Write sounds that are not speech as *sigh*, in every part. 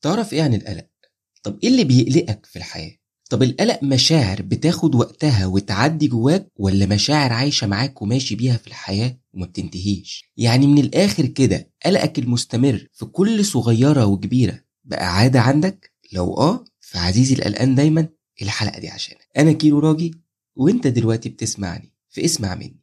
تعرف إيه عن القلق؟ طب إيه اللي بيقلقك في الحياة؟ طب القلق مشاعر بتاخد وقتها وتعدي جواك ولا مشاعر عايشة معاك وماشي بيها في الحياة وما بتنتهيش؟ يعني من الآخر كده قلقك المستمر في كل صغيرة وكبيرة بقى عادة عندك؟ لو آه فعزيزي القلقان دايما الحلقة دي عشانك. أنا كيلو راجي وأنت دلوقتي بتسمعني في اسمع مني.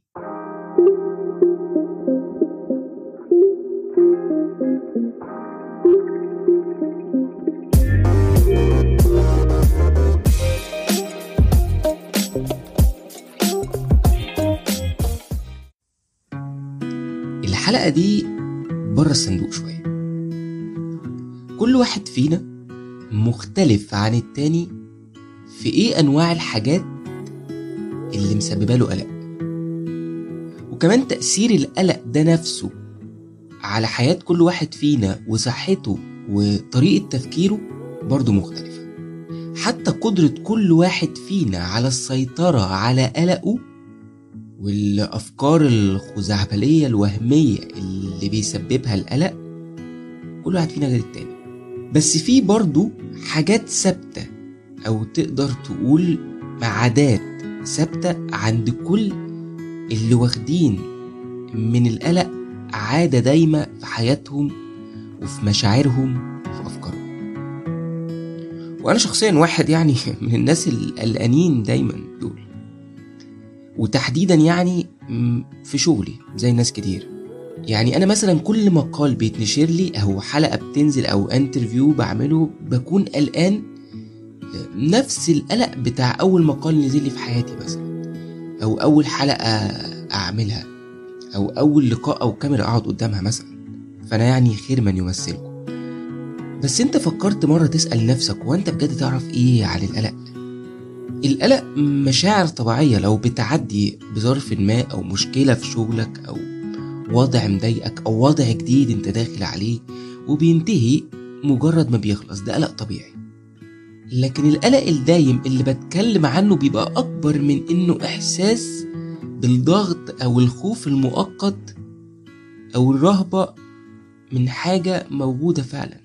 الحلقة دي بره الصندوق شوية. كل واحد فينا مختلف عن التاني في إيه أنواع الحاجات اللي مسببة له قلق. وكمان تأثير القلق ده نفسه على حياة كل واحد فينا وصحته وطريقة تفكيره برضه مختلفة. حتى قدرة كل واحد فينا على السيطرة على قلقه والأفكار الخزعبلية الوهمية اللي بيسببها القلق كل واحد فينا غير التاني. بس في برضه حاجات ثابتة أو تقدر تقول عادات ثابتة عند كل اللي واخدين من القلق عادة دايمة في حياتهم وفي مشاعرهم وفي أفكارهم. وأنا شخصيا واحد يعني *laughs* من الناس القلقانين دايما. وتحديدا يعني في شغلي زي ناس كتير. يعني أنا مثلا كل مقال بيتنشر لي أو حلقة بتنزل أو انترفيو بعمله بكون قلقان نفس القلق بتاع أول مقال نزل لي في حياتي مثلا أو أول حلقة أعملها أو أول لقاء أو كاميرا أقعد قدامها مثلا. فأنا يعني خير من يمثلكم. بس أنت فكرت مرة تسأل نفسك هو أنت بجد تعرف إيه عن القلق؟ القلق مشاعر طبيعية. لو بتعدي بظرف ما أو مشكلة في شغلك أو وضع مضايقك أو وضع جديد أنت داخل عليه وبينتهي مجرد ما بيخلص ده قلق طبيعي. لكن القلق الدايم اللي بتكلم عنه بيبقى أكبر من إنه إحساس بالضغط أو الخوف المؤقت أو الرهبة من حاجة موجودة فعلا.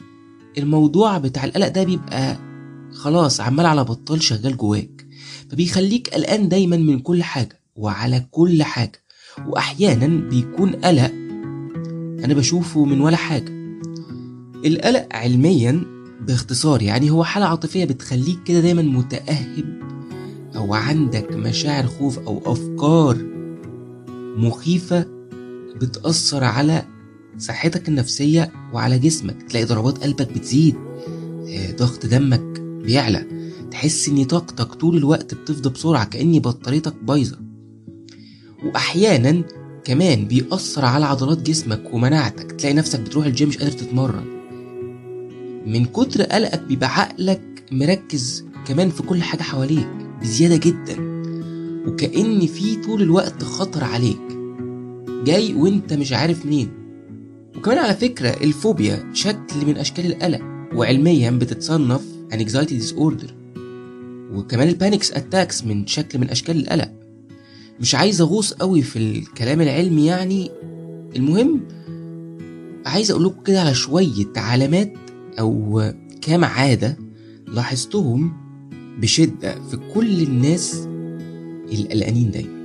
الموضوع بتاع القلق ده بيبقى خلاص عمال على بطال شغال جواك. فبيخليك قلقان دايما من كل حاجة وعلى كل حاجة وأحيانا بيكون قلق أنا بشوفه من ولا حاجة. القلق علميا باختصار يعني هو حالة عاطفية بتخليك كده دايما متأهب أو عندك مشاعر خوف أو أفكار مخيفة بتأثر على صحتك النفسية وعلى جسمك. تلاقي ضربات قلبك بتزيد ضغط دمك بيعلى. تحس إن طاقتك طول الوقت بتفضى بسرعة كأني بطاريتك بايظة. وأحيانا كمان بيأثر على عضلات جسمك ومناعتك. تلاقي نفسك بتروح الجيم مش قادر تتمرن. من كتر قلقك بيبقى عقلك مركز كمان في كل حاجة حواليك بزيادة جدا. وكأن في طول الوقت خطر عليك. جاي وانت مش عارف منين. وكمان على فكرة الفوبيا شكل من أشكال القلق. وعلميا بتتصنف anxiety disorder. وكمان ال panic attacks من شكل من أشكال القلق. مش عايز أغوص قوي في الكلام العلمي يعني. المهم عايز أقول لكم كده على شوية علامات أو كام عادة لاحظتهم بشدة في كل الناس القلقانين دايما.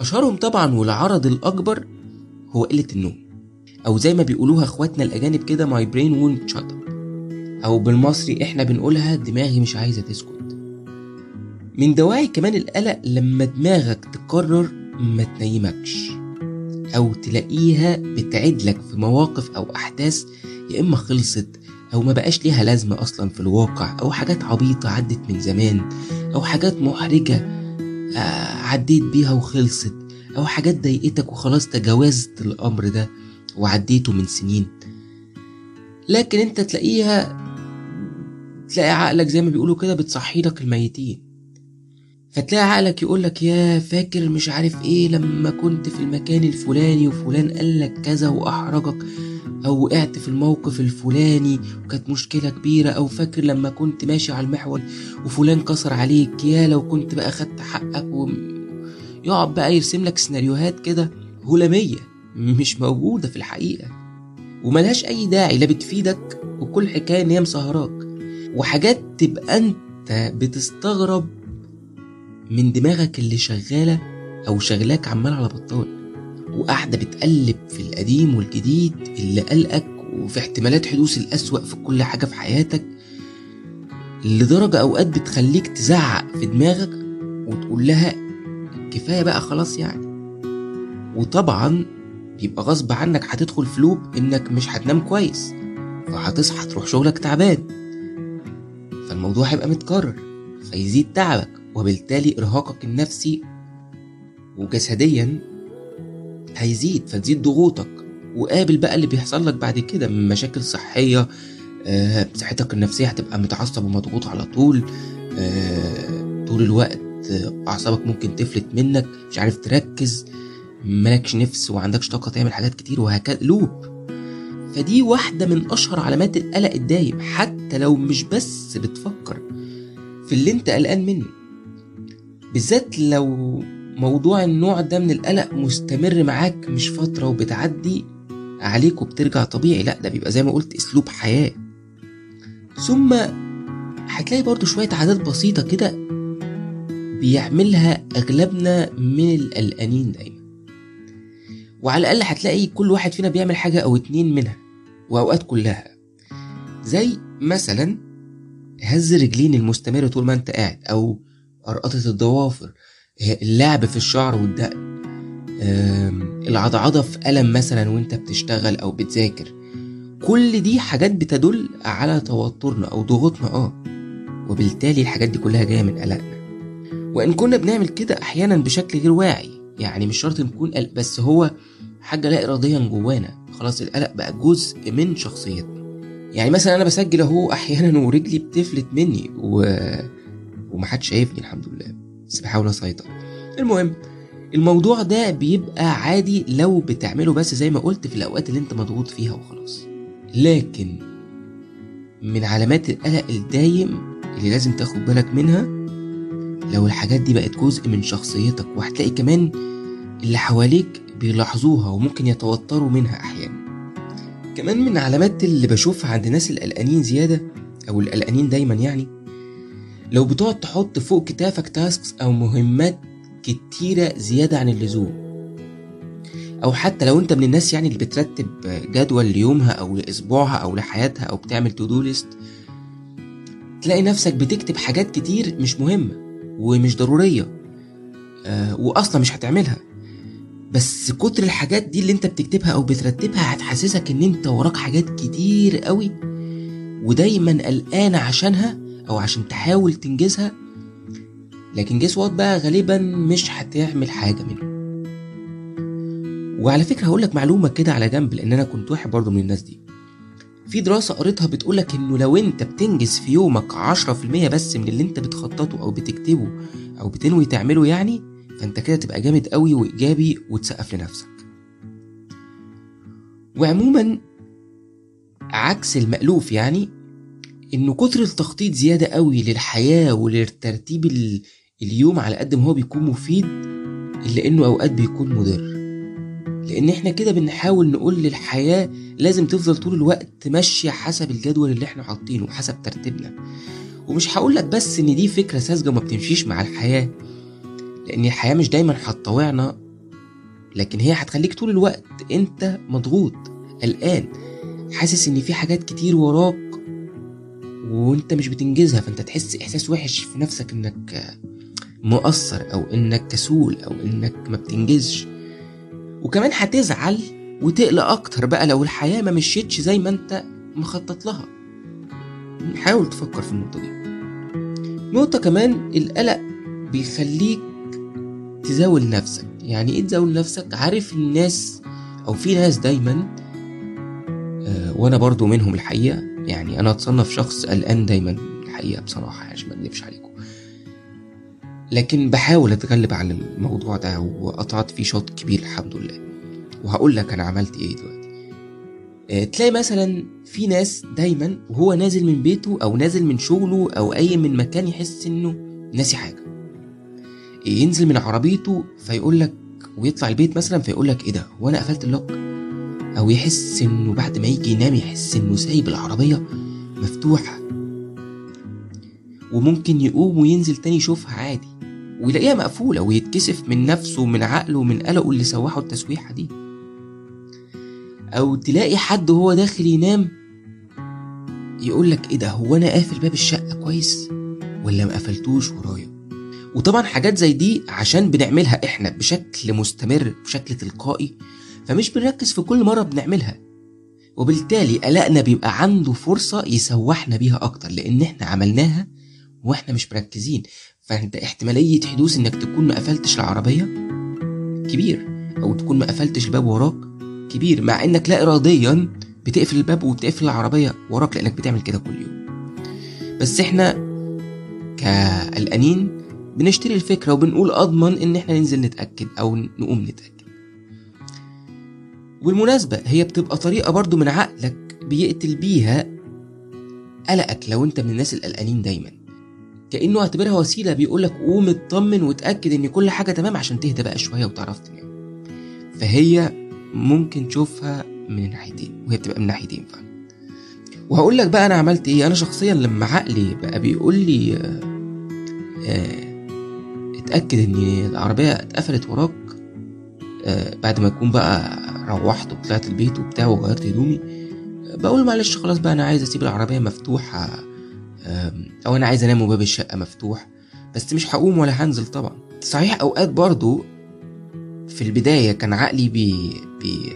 أشهرهم طبعا والعرض الأكبر هو قلة النوم. أو زي ما بيقولوها أخواتنا الأجانب كده won't shut up. أو بالمصري إحنا بنقولها دماغي مش عايزة تسكت. من دواعي كمان القلق لما دماغك تقرر ما تنيمكش أو تلاقيها بتعدلك في مواقف أو أحداث يا إما خلصت أو ما بقاش ليها لازمة أصلا في الواقع أو حاجات عبيطة عدت من زمان أو حاجات محرجة آه عديت بيها وخلصت أو حاجات ضايقتك وخلاص تجاوزت الأمر ده وعديته من سنين. لكن أنت تلاقيها تلاقي عقلك زي ما بيقولوا كده بتصحي لك الميتين. فتلاقي عقلك يقولك يا فاكر مش عارف إيه لما كنت في المكان الفلاني وفلان قالك كذا وأحرجك أو وقعت في الموقف الفلاني وكانت مشكلة كبيرة أو فاكر لما كنت ماشي على المحور وفلان كسر عليك يا لو كنت بقى خدت حقك و... يقعد بقى يرسم لك سيناريوهات كده هلامية مش موجودة في الحقيقة. وملهاش أي داعي لا بتفيدك وكل حكاية إن هي مسهراك. وحاجات تبقى أنت بتستغرب من دماغك اللي شغالة أو شغلاك عمال على بطال وقاعدة بتقلب في القديم والجديد اللي قلقك وفي احتمالات حدوث الأسوأ في كل حاجة في حياتك لدرجة أوقات بتخليك تزعق في دماغك وتقول لها كفاية بقى خلاص يعني. وطبعا بيبقى غصب عنك هتدخل في لوب إنك مش هتنام كويس فهتصحى تروح شغلك تعبان. فالموضوع هيبقى متكرر فيزيد تعبك. وبالتالي إرهاقك النفسي وجسديا هيزيد فتزيد ضغوطك. وقابل بقى اللي بيحصل لك بعد كده من مشاكل صحية آه، صحتك النفسية هتبقى متعصب ومضغوط على طول آه، طول الوقت آه، أعصابك ممكن تفلت منك مش عارف تركز مالكش نفس وعندكش طاقة تعمل حاجات كتير وهكذا لوب. فدي واحدة من أشهر علامات القلق الدايم حتى لو مش بس بتفكر في اللي أنت قلقان منه. بالذات لو موضوع النوع ده من القلق مستمر معاك مش فترة وبتعدي عليك وبترجع طبيعي لا ده بيبقى زي ما قلت أسلوب حياة. ثم هتلاقي برضو شوية عادات بسيطة كده بيعملها أغلبنا من القلقانين دايما. وعلى الأقل هتلاقي كل واحد فينا بيعمل حاجة أو اتنين منها وأوقات كلها. زي مثلا هز الرجلين المستمر طول ما أنت قاعد أو قرقطة الضوافر. اللعب في الشعر والدقن. العضعضة في ألم مثلا وأنت بتشتغل أو بتذاكر. كل دي حاجات بتدل على توترنا أو ضغوطنا آه. وبالتالي الحاجات دي كلها جاية من قلقنا. وإن كنا بنعمل كده أحيانا بشكل غير واعي يعني مش شرط نكون قلق بس هو حاجة لا إراديا جوانا. خلاص القلق بقى جزء من شخصيتنا. يعني مثلا أنا بسجل أهو أحيانا ورجلي بتفلت مني و... ومحدش شايفني الحمد لله. بس بحاول أسيطر المهم الموضوع ده بيبقى عادي لو بتعمله بس زي ما قلت في الأوقات اللي أنت مضغوط فيها وخلاص. لكن من علامات القلق الدايم اللي لازم تاخد بالك منها لو الحاجات دي بقت جزء من شخصيتك وهتلاقي كمان اللي حواليك بيلاحظوها وممكن يتوتروا منها أحيانا. كمان من علامات اللي بشوفها عند الناس القلقانين زيادة أو القلقانين دايما يعني لو بتقعد تحط فوق كتافك tasks أو مهمات كتيرة زيادة عن اللزوم أو حتى لو أنت من الناس يعني اللي بترتب جدول ليومها أو لأسبوعها أو لحياتها أو بتعمل to-do list تلاقي نفسك بتكتب حاجات كتير مش مهمة ومش ضرورية آه وأصلا مش هتعملها. بس كتر الحاجات دي اللي أنت بتكتبها أو بترتبها هتحسسك إن أنت وراك حاجات كتير قوي ودايما قلقان عشانها أو عشان تحاول تنجزها لكن جيس وات بقى؟ غالبا مش هتعمل حاجة منه وعلى فكرة هقول لك معلومة كده على جنب لأن أنا كنت واحد برضه من الناس دي. في دراسة قريتها بتقولك إنه لو أنت بتنجز في يومك عشرة في المية بس من اللي أنت بتخططه أو بتكتبه أو بتنوي تعمله يعني فأنت كده تبقى جامد قوي وإيجابي وتسقف لنفسك. وعموما عكس المألوف يعني إنه كتر التخطيط زيادة قوي للحياة ولترتيب اليوم على قد ما هو بيكون مفيد إلا إنه أوقات بيكون مضر. لأن إحنا كده بنحاول نقول للحياة لازم تفضل طول الوقت ماشية حسب الجدول اللي إحنا حاطينه وحسب ترتيبنا. ومش هقولك بس إن دي فكرة ساذجة وما بتمشيش مع الحياة لأن الحياة مش دايما هتطوعنا لكن هي هتخليك طول الوقت أنت مضغوط قلقان حاسس إن في حاجات كتير وراك وانت مش بتنجزها فانت تحس إحساس وحش في نفسك إنك مقصر أو إنك كسول أو إنك ما بتنجزش. وكمان هتزعل وتقلق أكتر بقى لو الحياة ما مشيتش زي ما أنت مخطط لها. حاول تفكر في النقطة دي. نقطة كمان القلق بيخليك تزاول نفسك. يعني إيه تزاول نفسك؟ عارف الناس أو في ناس دايما آه وأنا برضو منهم الحقيقة يعني أنا أتصنف شخص قلقان دايما الحقيقة بصراحة عشان ما اكذبش عليكم. لكن بحاول أتغلب على الموضوع ده وقطعت فيه شوط كبير الحمد لله. وهقول لك أنا عملت إيه دلوقتي. أه تلاقي مثلا في ناس دايما وهو نازل من بيته أو نازل من شغله أو اي من مكان يحس إنه ناسي حاجة. ينزل من عربيته فيقول لك ويطلع البيت مثلا فيقول لك إيه ده؟ وأنا قفلت اللوك. أو يحس إنه بعد ما يجي ينام يحس إنه سايب العربية مفتوحة. وممكن يقوم وينزل تاني يشوفها عادي. ويلاقيها مقفولة ويتكسف من نفسه ومن عقله ومن قلقه اللي سوحه التسويحة دي. أو تلاقي حد وهو داخل ينام يقول لك إيه ده هو أنا قافل باب الشقة كويس ولا ما قفلتوش ورايا؟ وطبعا حاجات زي دي عشان بنعملها إحنا بشكل مستمر بشكل تلقائي فمش بنركز في كل مرة بنعملها. وبالتالي قلقنا بيبقى عنده فرصة يسوحنا بيها أكتر لأن إحنا عملناها وإحنا مش مركزين. فأنت احتمالية حدوث إنك تكون ما قفلتش العربية؟ كبير. أو تكون ما قفلتش الباب وراك؟ كبير. مع إنك لا إراديا بتقفل الباب وبتقفل العربية وراك لأنك بتعمل كده كل يوم. بس إحنا كقلقانين بنشتري الفكرة وبنقول أضمن إن إحنا ننزل نتأكد أو نقوم نتأكد. والمناسبة هي بتبقى طريقة برضو من عقلك بيقتل بيها قلقك لو انت من الناس القلقانين دايما. كأنه اعتبرها وسيلة بيقولك قوم اطمن وتأكد ان كل حاجة تمام عشان تهدى بقى شوية وتعرف تنام. فهي ممكن تشوفها من ناحيتين وهي بتبقى من ناحيتين فعلا. وهقول لك بقى أنا عملت إيه. أنا شخصيا لما عقلي بقى بيقول لي آه آه اتأكد إن العربية اتقفلت وراك آه بعد ما اكون بقى روحت وطلعت البيت وبتاع وغيرت هدومي بقول معلش خلاص بقى أنا عايز أسيب العربية مفتوحة أو أنا عايز أنام وباب الشقة مفتوح بس مش هقوم ولا هنزل طبعا. صحيح أوقات برضو في البداية كان عقلي بي, بي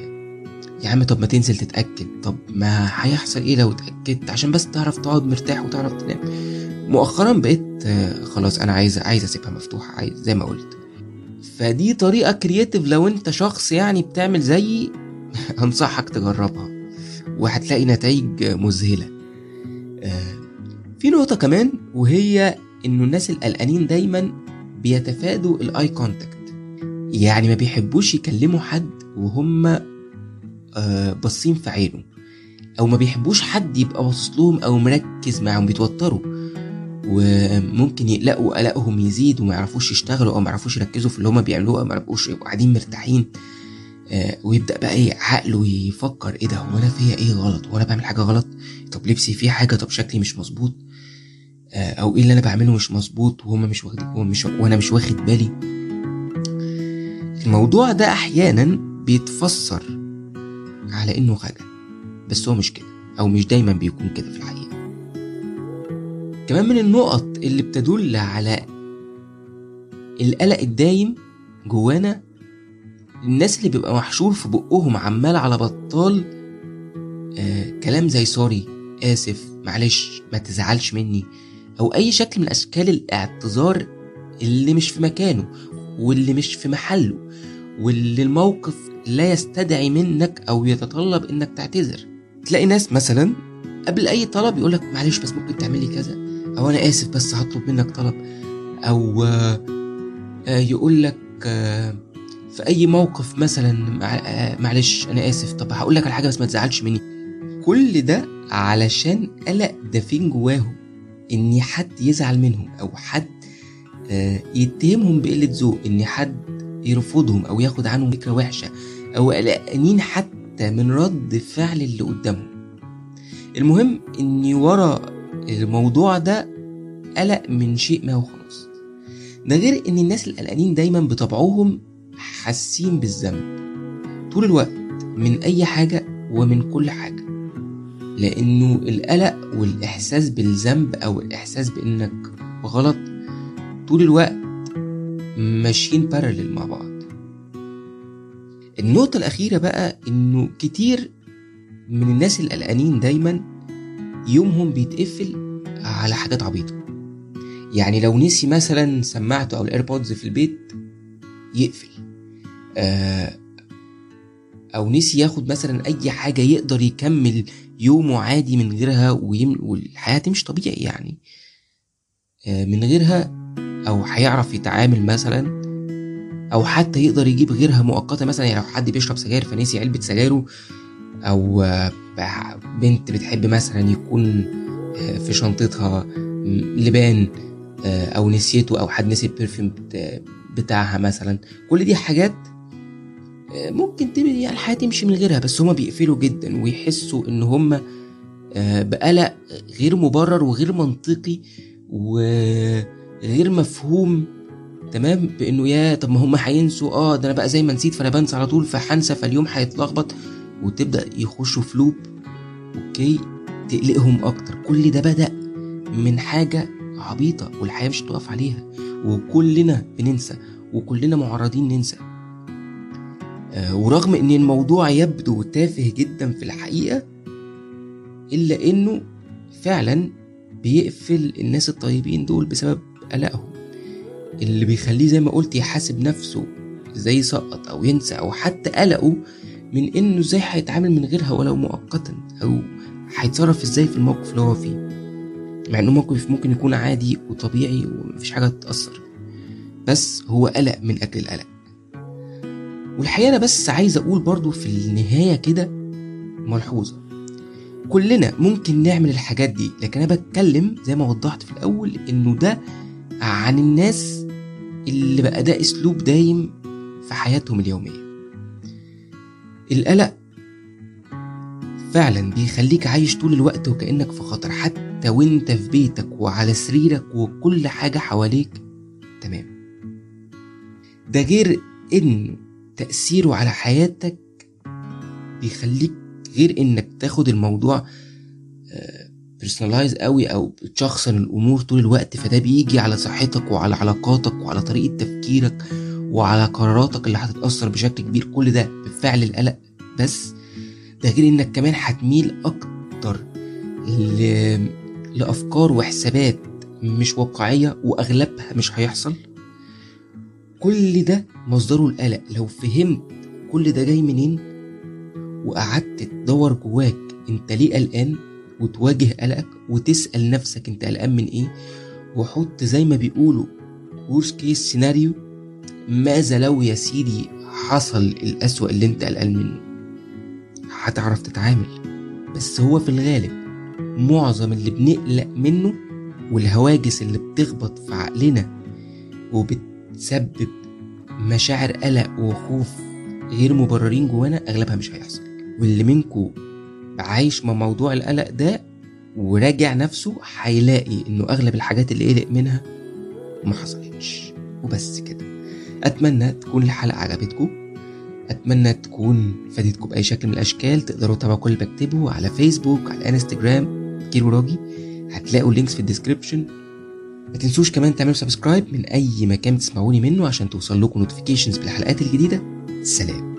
يا عم طب ما تنزل تتأكد طب ما هيحصل إيه لو اتأكدت؟ عشان بس تعرف تقعد مرتاح وتعرف تنام. مؤخرا بقيت خلاص أنا عايز عايز أسيبها مفتوحة عايز زي ما قلت. فدي طريقة creative لو انت شخص يعني بتعمل زيي *laughs* انصحك تجربها وهتلاقي نتائج مذهلة. في نقطة كمان وهي إنه الناس القلقانين دايما بيتفادوا ال eye contact يعني ما بيحبوش يكلموا حد وهم باصين في عينه أو ما بيحبوش حد يبقى باصص لهم أو مركز معاهم بيتوتروا. وممكن يقلقوا قلقهم يزيد وما يعرفوش يشتغلوا أو ما يعرفوش يركزوا في اللي هما بيعملوه أو ما يبقوش يبقوا قاعدين مرتاحين. آه ويبدأ بقى إيه عقله يفكر إيه ده هو أنا فيا إيه غلط؟ هو أنا بعمل حاجة غلط؟ طب لبسي فيه حاجة؟ طب شكلي مش مظبوط. آه أو إيه اللي أنا بعمله مش مظبوط؟ وهما مش واخدين ومش وأنا مش واخد بالي. الموضوع ده أحيانا بيتفسر على إنه خجل بس هو مش كده أو مش دايما بيكون كده في الحقيقة. كمان من النقط اللي بتدل على القلق الدايم جوانا الناس اللي بيبقى محشور في بقهم عمال على بطال آه كلام زي سوري آسف معلش ما تزعلش مني أو أي شكل من أشكال الاعتذار اللي مش في مكانه واللي مش في محله واللي الموقف لا يستدعي منك أو يتطلب إنك تعتذر. تلاقي ناس مثلا قبل أي طلب يقولك معلش بس ممكن تعملي كذا أو أنا آسف بس هطلب منك طلب. أو يقول لك في أي موقف مثلا معلش أنا آسف. طب هقول لك على حاجة بس ما تزعلش مني. كل ده علشان قلق دافين جواهم إن حد يزعل منهم أو حد يتهمهم بقلة ذوق. إن حد يرفضهم أو ياخد عنهم فكرة وحشة أو قلقانين حتى من رد فعل اللي قدامهم. المهم ان ورا الموضوع ده قلق من شيء ما وخلاص. ده غير إن الناس القلقانين دايما بطبعهم حاسين بالذنب. طول الوقت من أي حاجة ومن كل حاجة. لأنه القلق والإحساس بالذنب أو الإحساس بإنك غلط طول الوقت ماشيين بارلل مع بعض. النقطة الأخيرة بقى إنه كتير من الناس القلقانين دايما يومهم بيتقفل على حاجات عبيطة. يعني لو نسي مثلا سماعته أو الإيربودز في البيت يقفل. آه أو نسي ياخد مثلا أي حاجة يقدر يكمل يومه عادي من غيرها ويم... والحياة تمشي طبيعي يعني. آه من غيرها أو هيعرف يتعامل مثلا أو حتى يقدر يجيب غيرها مؤقتة مثلا يعني لو حد بيشرب سجاير فنسي علبة سجايره أو آه بنت بتحب مثلا يكون في شنطتها لبان أو نسيته أو حد نسي البرفيوم بتاعها مثلا. كل دي حاجات آه، ممكن تبقى يعني الحياة تمشي من غيرها بس هما بيقفلوا جدا ويحسوا إن هما آه، بقلق غير مبرر وغير منطقي وغير مفهوم تمام؟ بإنه يا طب ما هم هينسوا آه ده أنا بقى زي ما نسيت فأنا بنسى على طول فهنسى فاليوم هيتلخبط. وتبدأ يخشوا في لوب أوكي؟ تقلقهم أكتر. كل ده بدأ من حاجة عبيطة والحياة مش هتقف عليها. وكلنا بننسى وكلنا معرضين ننسى. آه ورغم إن الموضوع يبدو تافه جدا في الحقيقة إلا إنه فعلا بيقفل الناس الطيبين دول بسبب قلقهم. اللي بيخليه زي ما قلت يحاسب نفسه إزاي يسقط أو ينسى أو حتى قلقه من إنه إزاي هيتعامل من غيرها ولو مؤقتا أو هيتصرف إزاي في الموقف اللي هو فيه. مع إنه موقف ممكن يكون عادي وطبيعي ومفيش حاجة تتأثر. بس هو قلق من أجل القلق. والحقيقة أنا بس عايز أقول برضو في النهاية كده ملحوظة. كلنا ممكن نعمل الحاجات دي لكن أنا بتكلم زي ما وضحت في الأول إنه ده عن الناس اللي بقى ده أسلوب دايم في حياتهم اليومية. القلق. فعلا بيخليك عايش طول الوقت وكأنك في خطر حتى وأنت في بيتك وعلى سريرك وكل حاجة حواليك. تمام. ده غير انه تأثيره على حياتك بيخليك غير إنك تاخد الموضوع بيرسونلايز قوي أو بتشخصن الأمور طول الوقت فده بيجي على صحتك وعلى علاقاتك وعلى طريقة تفكيرك. وعلى قراراتك اللي هتتأثر بشكل كبير. كل ده بفعل القلق. بس ده غير إنك كمان هتميل أكتر ل... لأفكار وحسابات مش واقعية وأغلبها مش هيحصل. كل ده مصدره القلق. لو فهمت كل ده جاي منين وقعدت تدور جواك أنت ليه قلقان وتواجه قلقك وتسأل نفسك أنت قلقان من إيه وحط زي ما بيقولوا ورست كيس سيناريو ماذا لو يا سيدي حصل الأسوأ اللي انت قلقان منه؟ هتعرف تتعامل. بس هو في الغالب معظم اللي بنقلق منه والهواجس اللي بتخبط في عقلنا وبتسبب مشاعر قلق وخوف غير مبررين جوانا أغلبها مش هيحصل. واللي منكم عايش مع موضوع القلق ده وراجع نفسه هيلاقي إنه أغلب الحاجات اللي قلق منها ما حصلتش. وبس كده. أتمنى تكون الحلقة عجبتكم. أتمنى تكون فادتكم بأي شكل من الأشكال. تقدروا تتابعوا كل اللي بكتبه على فيسبوك على انستجرام كيرو راجي هتلاقوا ال links في ال description ما تنسوش كمان تعملوا subscribe من أي مكان تسمعوني منه عشان توصل لكم notifications بالحلقات الجديدة. سلام.